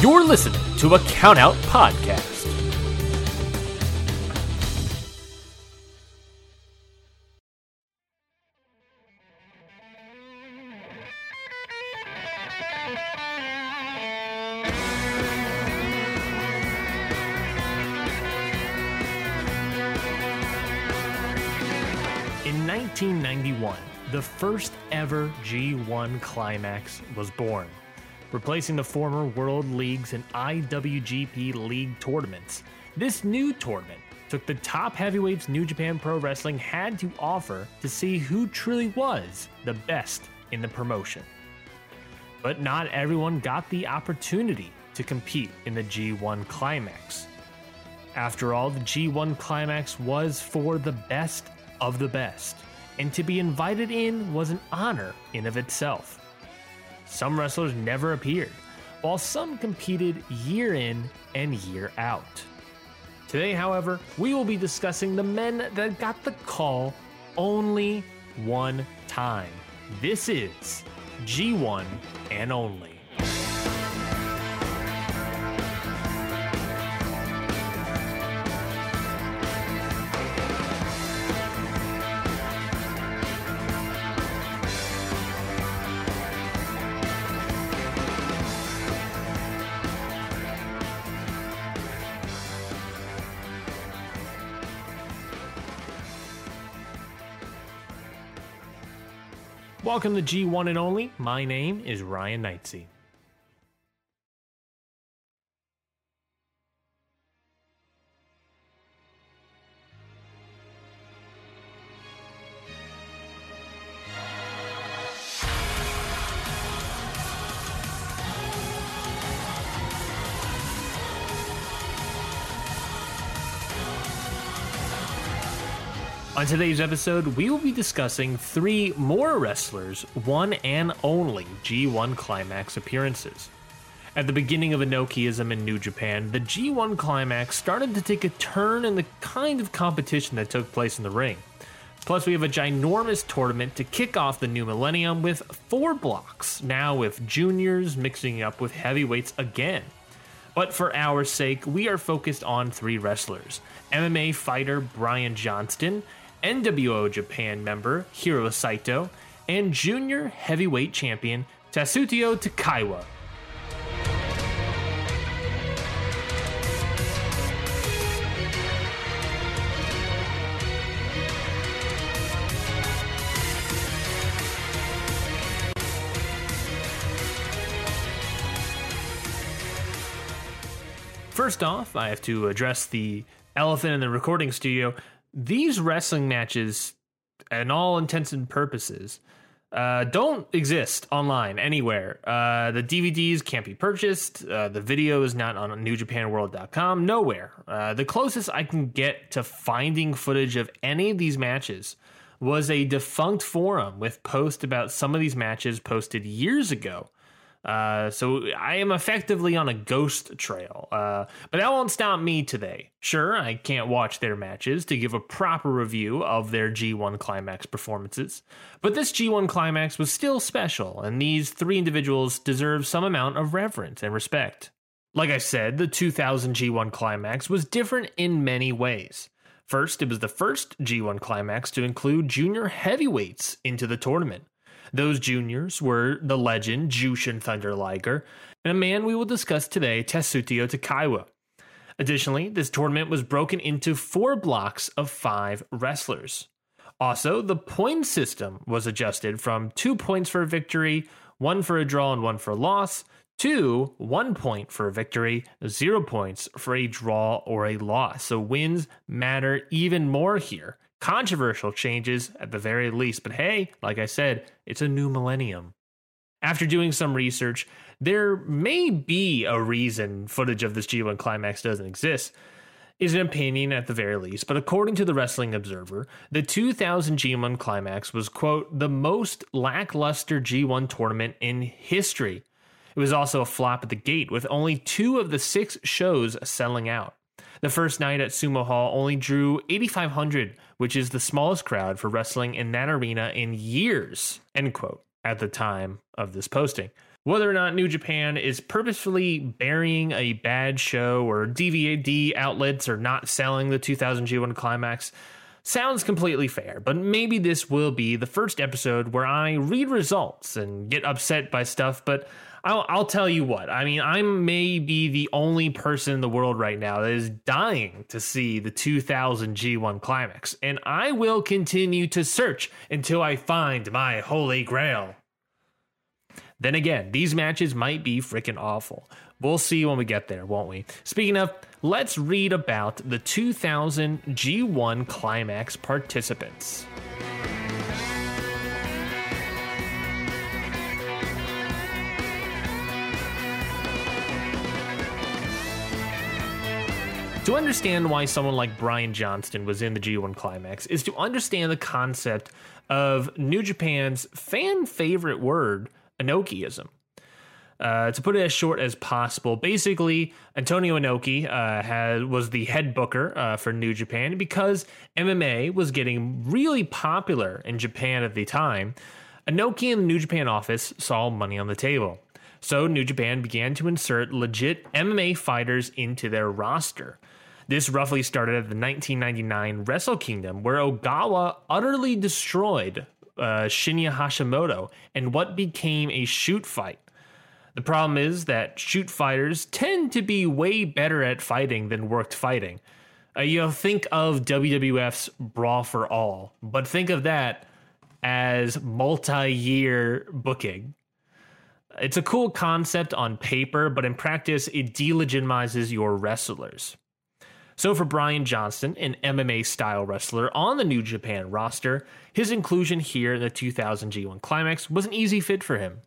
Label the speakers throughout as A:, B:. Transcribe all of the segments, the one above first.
A: You're listening to a Countout Podcast. In 1991, the first ever G1 Climax was born, replacing the former World Leagues and IWGP League tournaments. This new tournament took the top heavyweights New Japan Pro Wrestling had to offer to see who truly was the best in the promotion. But not everyone got the opportunity to compete in the G1 Climax. After all, the G1 Climax was for the best of the best, and to be invited in was an honor in of itself. Some wrestlers never appeared, while some competed year in and year out. Today, however, we will be discussing the men that got the call only one time. This is G1 and only. Welcome to G1 and Only. My name is Ryan Knightsey. On today's episode, we will be discussing three more wrestlers' one and only G1 Climax appearances. At the beginning of Inokiism in New Japan, the G1 Climax started to take a turn in the kind of competition that took place in the ring. Plus, we have a ginormous tournament to kick off the new millennium with four blocks, now with juniors mixing up with heavyweights again. But for our sake, we are focused on three wrestlers MMA fighter Brian Johnston, NWO Japan member Hiro Saito, and junior heavyweight champion Tatsuhito Takaiwa. First off, I have to address the elephant in the recording studio. These wrestling matches, and all intents and purposes, uh, don't exist online anywhere. Uh, the DVDs can't be purchased. Uh, the video is not on NewJapanWorld.com. Nowhere. Uh, the closest I can get to finding footage of any of these matches was a defunct forum with posts about some of these matches posted years ago. Uh, so I am effectively on a ghost trail. Uh, but that won't stop me today. Sure, I can't watch their matches to give a proper review of their G1 Climax performances, but this G1 Climax was still special, and these three individuals deserve some amount of reverence and respect. Like I said, the 2000 G1 Climax was different in many ways. First, it was the first G1 Climax to include junior heavyweights into the tournament. Those juniors were the legend Jushin Thunder Liger and a man we will discuss today, Tatsuhito Takaiwa. Additionally, this tournament was broken into four blocks of five wrestlers. Also, the point system was adjusted from two points for a victory, one for a draw, and one for a loss, to one point for a victory, zero points for a draw or a loss. So wins matter even more here controversial changes at the very least. But hey, like I said, it's a new millennium. After doing some research, there may be a reason footage of this G1 climax doesn't exist. Is an opinion at the very least, but according to the Wrestling Observer, the 2000 G1 climax was, quote, the most lackluster G1 tournament in history. It was also a flop at the gate, with only two of the six shows selling out. The first night at Sumo Hall only drew 8,500, which is the smallest crowd for wrestling in that arena in years, end quote, at the time of this posting. Whether or not New Japan is purposefully burying a bad show or DVD outlets are not selling the 2000 G1 Climax sounds completely fair, but maybe this will be the first episode where I read results and get upset by stuff, but I'll, I'll tell you what. I mean, I may be the only person in the world right now that is dying to see the 2000 G1 climax, and I will continue to search until I find my holy grail. Then again, these matches might be freaking awful. We'll see when we get there, won't we? Speaking of, let's read about the 2000 G1 Climax participants. To understand why someone like Brian Johnston was in the G1 Climax is to understand the concept of New Japan's fan favorite word, Inokiism. Uh, to put it as short as possible, basically, Antonio Inoki uh, had, was the head booker uh, for New Japan because MMA was getting really popular in Japan at the time. Inoki and the New Japan office saw money on the table. So New Japan began to insert legit MMA fighters into their roster. This roughly started at the 1999 Wrestle Kingdom, where Ogawa utterly destroyed uh, Shinya Hashimoto in what became a shoot fight. The problem is that shoot fighters tend to be way better at fighting than worked fighting. Uh, you know, think of WWF's Brawl for All, but think of that as multi year booking. It's a cool concept on paper, but in practice, it delegitimizes your wrestlers. So for Brian Johnston, an MMA style wrestler on the New Japan roster, his inclusion here in the 2000 G1 Climax was an easy fit for him.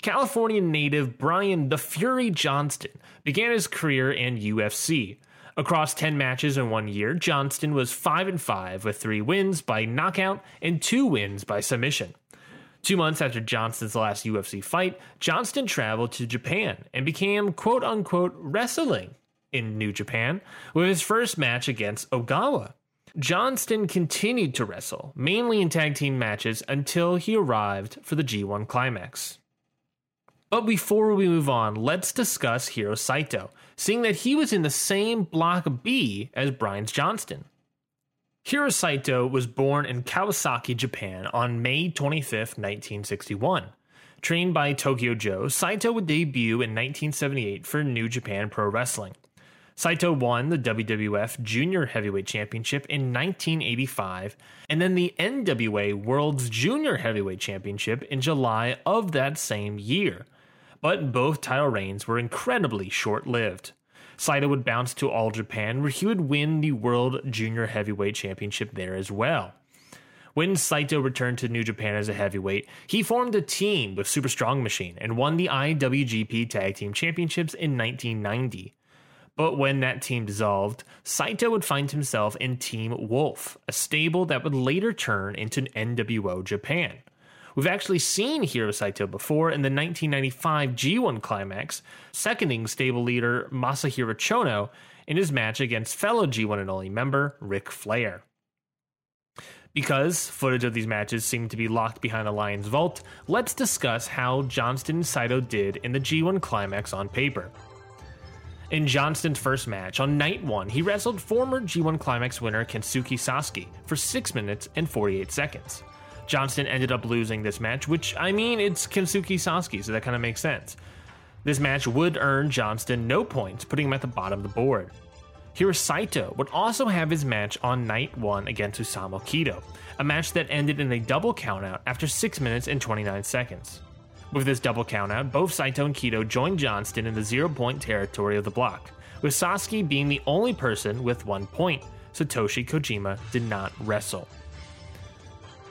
A: California native Brian the Fury Johnston began his career in UFC. Across 10 matches in one year, Johnston was 5 and 5 with 3 wins by knockout and 2 wins by submission. Two months after Johnston's last UFC fight, Johnston traveled to Japan and became quote unquote wrestling in New Japan with his first match against Ogawa. Johnston continued to wrestle, mainly in tag team matches, until he arrived for the G1 climax. But before we move on, let's discuss Hiro Saito, seeing that he was in the same Block B as Brian Johnston. Hiro Saito was born in Kawasaki, Japan on May 25, 1961. Trained by Tokyo Joe, Saito would debut in 1978 for New Japan Pro Wrestling. Saito won the WWF Junior Heavyweight Championship in 1985 and then the NWA World's Junior Heavyweight Championship in July of that same year. But both title reigns were incredibly short lived. Saito would bounce to All Japan, where he would win the World Junior Heavyweight Championship there as well. When Saito returned to New Japan as a heavyweight, he formed a team with Super Strong Machine and won the IWGP Tag Team Championships in 1990. But when that team dissolved, Saito would find himself in Team Wolf, a stable that would later turn into NWO Japan. We've actually seen Hiro Saito before in the 1995 G1 climax, seconding stable leader Masahiro Chono in his match against fellow G1 and only member Ric Flair. Because footage of these matches seemed to be locked behind the Lion's Vault, let's discuss how Johnston and Saito did in the G1 climax on paper. In Johnston's first match, on night one, he wrestled former G1 Climax winner Kensuke Sasaki for 6 minutes and 48 seconds. Johnston ended up losing this match, which, I mean, it's Kensuke Sasaki, so that kind of makes sense. This match would earn Johnston no points, putting him at the bottom of the board. Hiro Saito would also have his match on night one against Osamu Kido, a match that ended in a double countout after 6 minutes and 29 seconds. With this double countout, both Saito and Kido joined Johnston in the zero point territory of the block, with Sasaki being the only person with one point. Satoshi Kojima did not wrestle.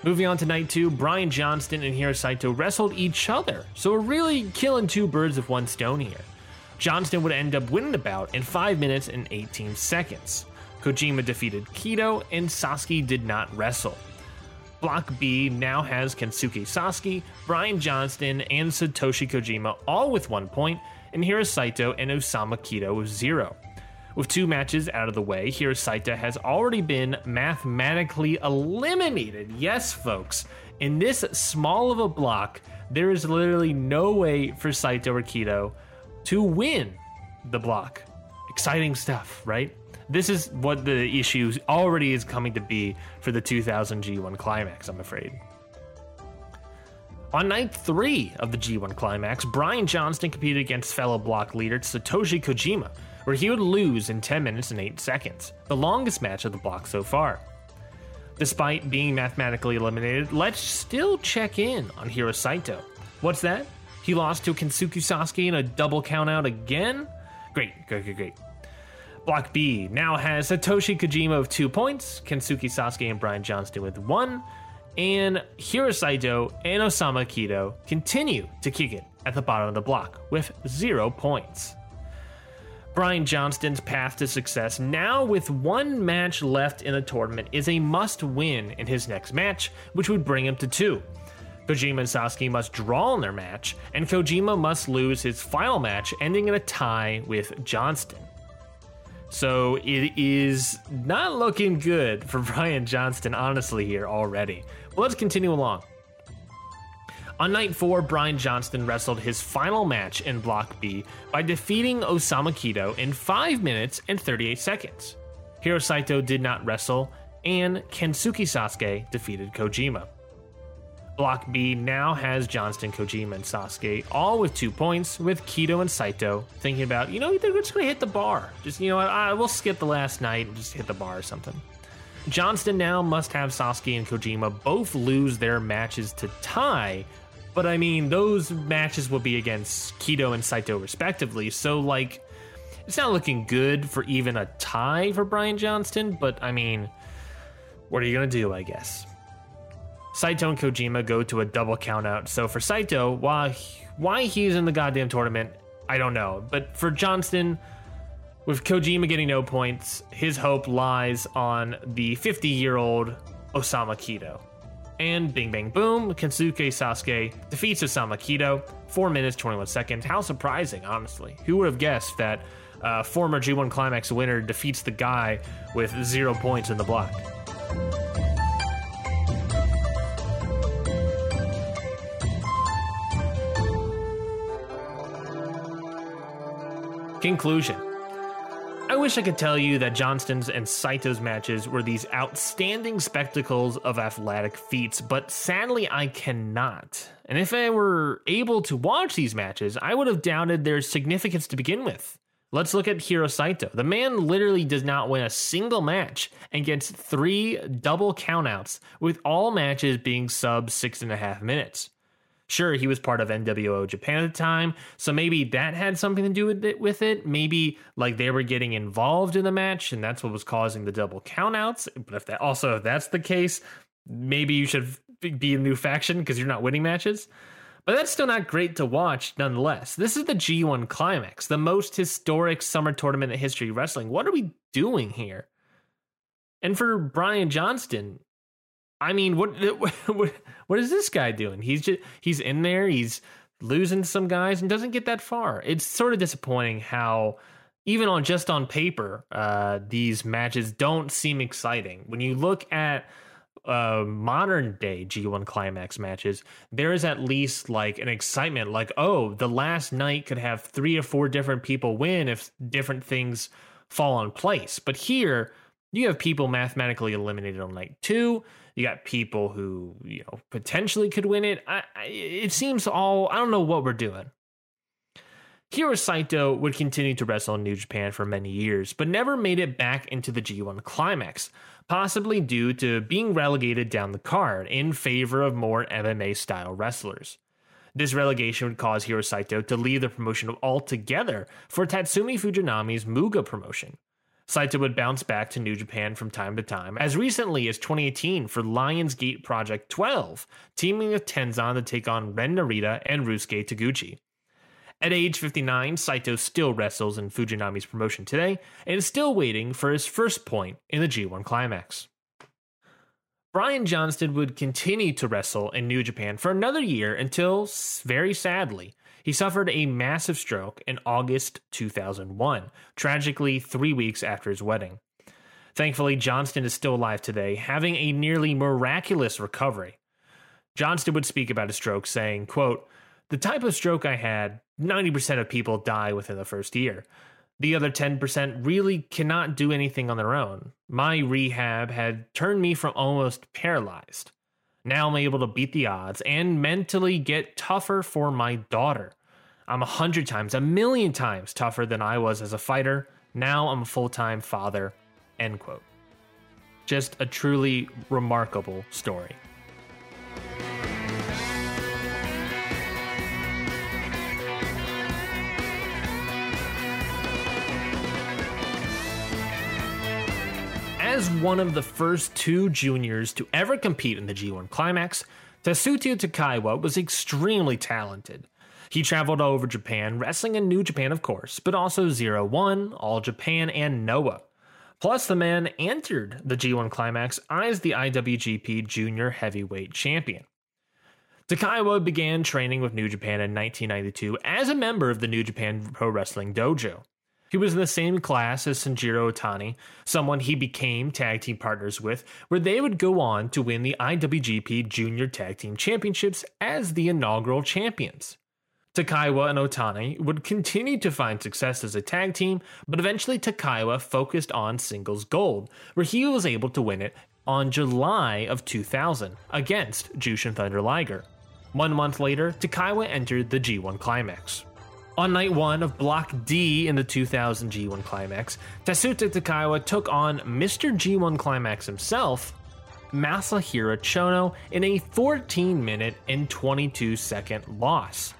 A: Moving on to night two, Brian Johnston and Hiro Saito wrestled each other, so we're really killing two birds with one stone here. Johnston would end up winning the bout in 5 minutes and 18 seconds. Kojima defeated Kido, and Sasaki did not wrestle. Block B now has Kensuke Sasaki, Brian Johnston, and Satoshi Kojima all with one point, and Hiro Saito and Osamu Kido with zero. With two matches out of the way, Hiro Saito has already been mathematically eliminated. Yes, folks, in this small of a block, there is literally no way for Saito or Kido to win the block. Exciting stuff, right? This is what the issue already is coming to be for the 2000 G1 Climax, I'm afraid. On night three of the G1 Climax, Brian Johnston competed against fellow block leader Satoshi Kojima, where he would lose in 10 minutes and 8 seconds, the longest match of the block so far. Despite being mathematically eliminated, let's still check in on Hiro Saito. What's that? He lost to Kensuke Sasaki in a double countout again? Great, great, great, great. Block B now has Satoshi Kojima with two points, Kensuke Sasaki and Brian Johnston with one, and Hiro Saito and Osamu Kido continue to kick it at the bottom of the block with zero points. Brian Johnston's path to success, now with one match left in the tournament, is a must win in his next match, which would bring him to two. Kojima and Sasaki must draw in their match, and Kojima must lose his final match, ending in a tie with Johnston. So it is not looking good for Brian Johnston, honestly, here already. Well, let's continue along. On night four, Brian Johnston wrestled his final match in Block B by defeating Osamu Kido in 5 minutes and 38 seconds. Hiro Saito did not wrestle, and Kensuke Sasaki defeated Kojima. Block B now has Johnston, Kojima, and Sasaki, all with two points, with Kido and Saito thinking about, you know, they're just going to hit the bar. Just, you know, I, we'll skip the last night and just hit the bar or something. Johnston now must have Sasaki and Kojima both lose their matches to tie, but I mean, those matches will be against Kido and Saito respectively, so like, it's not looking good for even a tie for Brian Johnston, but I mean, what are you going to do, I guess? Saito and Kojima go to a double countout. So for Saito, why why he's in the goddamn tournament, I don't know. But for Johnston, with Kojima getting no points, his hope lies on the 50 year old Osamu Kido. And bing bang boom, Kensuke Sasaki defeats Osamu Kido, 4 minutes 21 seconds. How surprising, honestly. Who would have guessed that uh, former G1 Climax winner defeats the guy with zero points in the block? Conclusion I wish I could tell you that Johnston's and Saito's matches were these outstanding spectacles of athletic feats, but sadly I cannot. And if I were able to watch these matches, I would have doubted their significance to begin with. Let's look at Hiro Saito. The man literally does not win a single match and gets three double countouts, with all matches being sub six and a half minutes. Sure, he was part of NWO Japan at the time, so maybe that had something to do with it. With it, maybe like they were getting involved in the match, and that's what was causing the double countouts. But if that also if that's the case, maybe you should be a new faction because you're not winning matches. But that's still not great to watch, nonetheless. This is the G1 Climax, the most historic summer tournament in history wrestling. What are we doing here? And for Brian Johnston, I mean, what what what is this guy doing? He's just he's in there, he's losing some guys and doesn't get that far. It's sort of disappointing how even on just on paper, uh, these matches don't seem exciting. When you look at uh, modern day G1 climax matches, there is at least like an excitement, like, oh, the last night could have three or four different people win if different things fall in place. But here, you have people mathematically eliminated on night two. You got people who you know potentially could win it. I, I, it seems all I don't know what we're doing. Hiro Saito would continue to wrestle in New Japan for many years, but never made it back into the G1 climax, possibly due to being relegated down the card in favor of more MMA style wrestlers. This relegation would cause Hiro Saito to leave the promotion altogether for Tatsumi Fujinami's Muga promotion, Saito would bounce back to New Japan from time to time, as recently as 2018 for Lion's Gate Project 12, teaming with Tenzan to take on Ren Narita and Ryusuke Taguchi. At age 59, Saito still wrestles in Fujinami's promotion today and is still waiting for his first point in the G1 Climax. Brian Johnston would continue to wrestle in New Japan for another year until, very sadly, he suffered a massive stroke in August 2001, tragically three weeks after his wedding. Thankfully, Johnston is still alive today, having a nearly miraculous recovery. Johnston would speak about a stroke, saying, quote, The type of stroke I had, 90% of people die within the first year. The other 10% really cannot do anything on their own. My rehab had turned me from almost paralyzed. Now I'm able to beat the odds and mentally get tougher for my daughter. I'm a hundred times, a million times tougher than I was as a fighter. Now I'm a full time father. End quote. Just a truly remarkable story. As one of the first two juniors to ever compete in the G1 Climax, Tatsuya Takaiwa was extremely talented. He traveled all over Japan, wrestling in New Japan, of course, but also Zero One, All Japan, and Noah. Plus, the man entered the G1 Climax as the IWGP Junior Heavyweight Champion. Takaiwa began training with New Japan in 1992 as a member of the New Japan Pro Wrestling Dojo. He was in the same class as Shinjiro Otani, someone he became tag team partners with, where they would go on to win the IWGP Junior Tag Team Championships as the inaugural champions. Takaiwa and Otani would continue to find success as a tag team, but eventually Takaiwa focused on singles gold, where he was able to win it on July of 2000 against Jushin Thunder Liger. One month later, Takaiwa entered the G1 Climax. On night one of Block D in the 2000 G1 Climax, Tatsuya Takaiwa took on Mr. G1 Climax himself, Masahiro Chono, in a 14 minute and 22 second loss.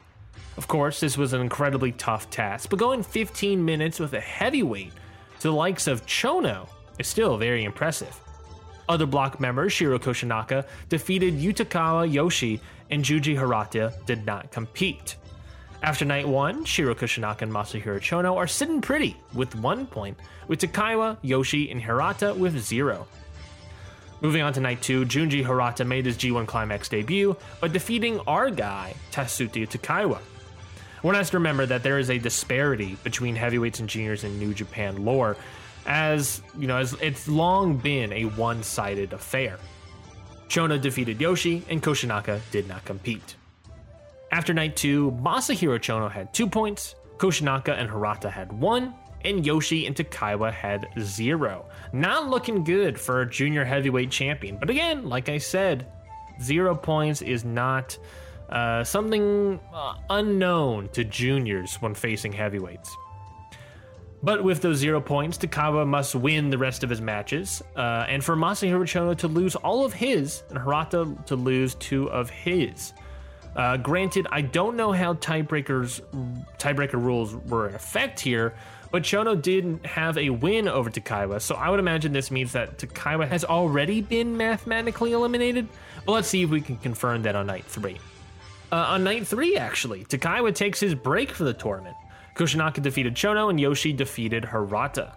A: Of course, this was an incredibly tough task, but going 15 minutes with a heavyweight to the likes of Chono is still very impressive. Other block members, Shiro Koshinaka, defeated Yutaka Yoshie, and Junji Hirata did not compete. After night one, Shiro Koshinaka and Masahiro Chono are sitting pretty with one point, with Takaiwa, Yoshi, and Hirata with zero. Moving on to night two, Junji Hirata made his G1 Climax debut by defeating our guy, Tatsuya Takaiwa. One has to remember that there is a disparity between heavyweights and juniors in New Japan lore, as you know, as it's long been a one-sided affair. Chono defeated Yoshi, and Koshinaka did not compete. After night two, Masahiro Chono had two points, Koshinaka and Hirata had one, and Yoshi and Takaiwa had zero. Not looking good for a junior heavyweight champion. But again, like I said, zero points is not uh, something uh, unknown to juniors when facing heavyweights. But with those zero points, Takaiwa must win the rest of his matches, uh, and for Masahiro Chono to lose all of his, and Hirata to lose two of his. Uh, granted, I don't know how tiebreakers tiebreaker rules were in effect here, but Chono did have a win over Takaiwa, so I would imagine this means that Takaiwa has already been mathematically eliminated. But let's see if we can confirm that on night three. Uh, on night three, actually, Takaiwa takes his break for the tournament. Koshinaka defeated Chono, and Yoshi defeated Hirata.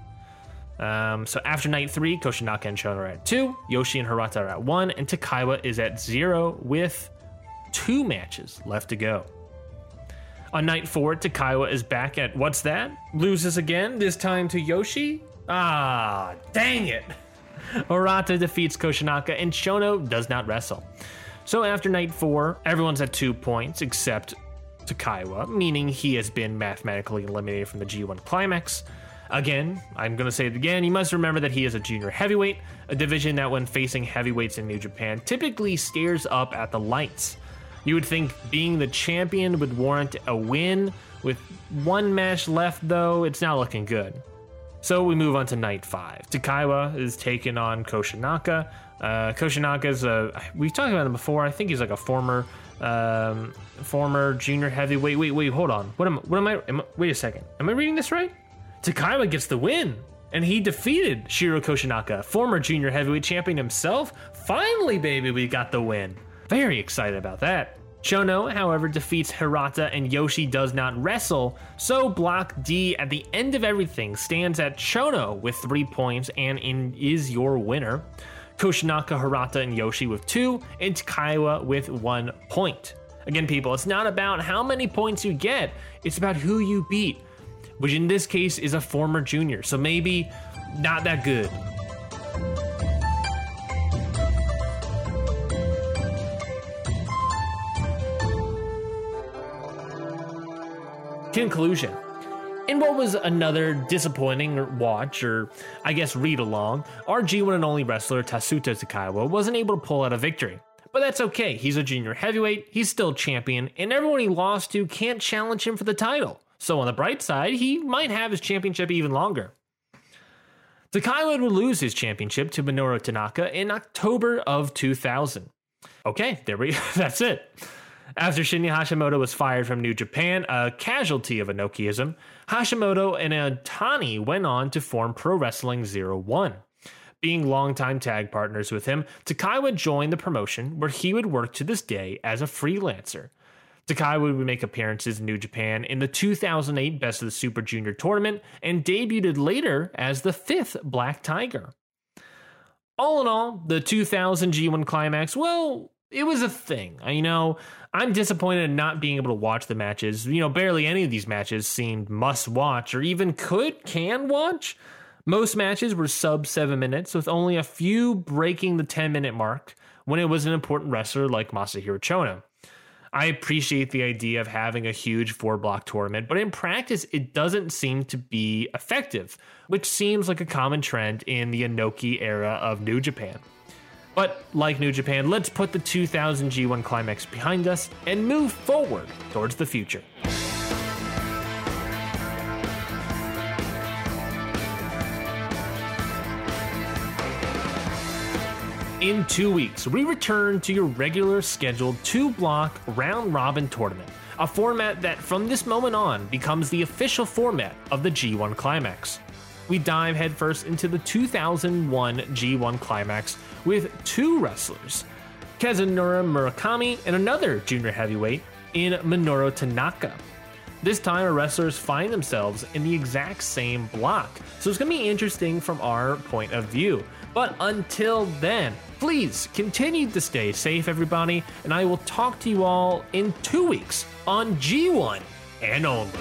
A: Um, so after night three, Koshinaka and Chono are at two, Yoshi and Hirata are at one, and Takaiwa is at zero with two matches left to go. On night four, Takaiwa is back at what's that? Loses again, this time to Yoshi? Ah, dang it! Hirata defeats Koshinaka, and Chono does not wrestle. So after night four, everyone's at two points except Takaiwa, meaning he has been mathematically eliminated from the G1 Climax. Again, I'm going to say it again, you must remember that he is a junior heavyweight, a division that, when facing heavyweights in New Japan, typically stares up at the lights. You would think being the champion would warrant a win. With one match left, though, it's not looking good. So we move on to night five. Takaiwa is taking on Koshinaka. Uh, Koshinaka's a we've talked about him before. I think he's like a former um, former junior heavyweight. Wait, wait, wait. hold on. What am what am I, am I? Wait a second. Am I reading this right? Takaiwa gets the win, and he defeated Shiro Koshinaka, former junior heavyweight champion himself. Finally, baby, we got the win. Very excited about that. Chono, however, defeats Hirata and Yoshi does not wrestle, so Block D at the end of everything stands at Chono with three points and in, is your winner. Koshinaka, Hirata, and Yoshi with two, and Takaiwa with one point. Again, people, it's not about how many points you get, it's about who you beat, which in this case is a former junior, so maybe not that good. Conclusion. In what was another disappointing watch, or I guess read along, our G1 and only wrestler Tatsuhito Takaiwa wasn't able to pull out a victory. But that's okay, he's a junior heavyweight, he's still champion, and everyone he lost to can't challenge him for the title. So on the bright side, he might have his championship even longer. Takaiwa would lose his championship to Minoru Tanaka in October of 2000. Okay, there we go, that's it. After Shinya Hashimoto was fired from New Japan, a casualty of Inokiism, Hashimoto and Otani went on to form Pro Wrestling Zero One. Being longtime tag partners with him, Takaiwa joined the promotion where he would work to this day as a freelancer. Takaiwa would make appearances in New Japan in the 2008 Best of the Super Junior tournament and debuted later as the fifth Black Tiger. All in all, the 2000 G1 Climax, well, it was a thing. You know, I'm disappointed in not being able to watch the matches. You know, barely any of these matches seemed must watch or even could, can watch. Most matches were sub seven minutes, with only a few breaking the 10 minute mark when it was an important wrestler like Masahiro Chono. I appreciate the idea of having a huge four block tournament, but in practice, it doesn't seem to be effective, which seems like a common trend in the Inoki era of New Japan. But like New Japan, let's put the 2000 G1 Climax behind us and move forward towards the future. In two weeks, we return to your regular scheduled two block round robin tournament, a format that from this moment on becomes the official format of the G1 Climax. We dive headfirst into the 2001 G1 Climax with two wrestlers, Kazunori Murakami and another junior heavyweight in Minoru Tanaka. This time, our wrestlers find themselves in the exact same block, so it's going to be interesting from our point of view. But until then, please continue to stay safe, everybody, and I will talk to you all in two weeks on G1 and only.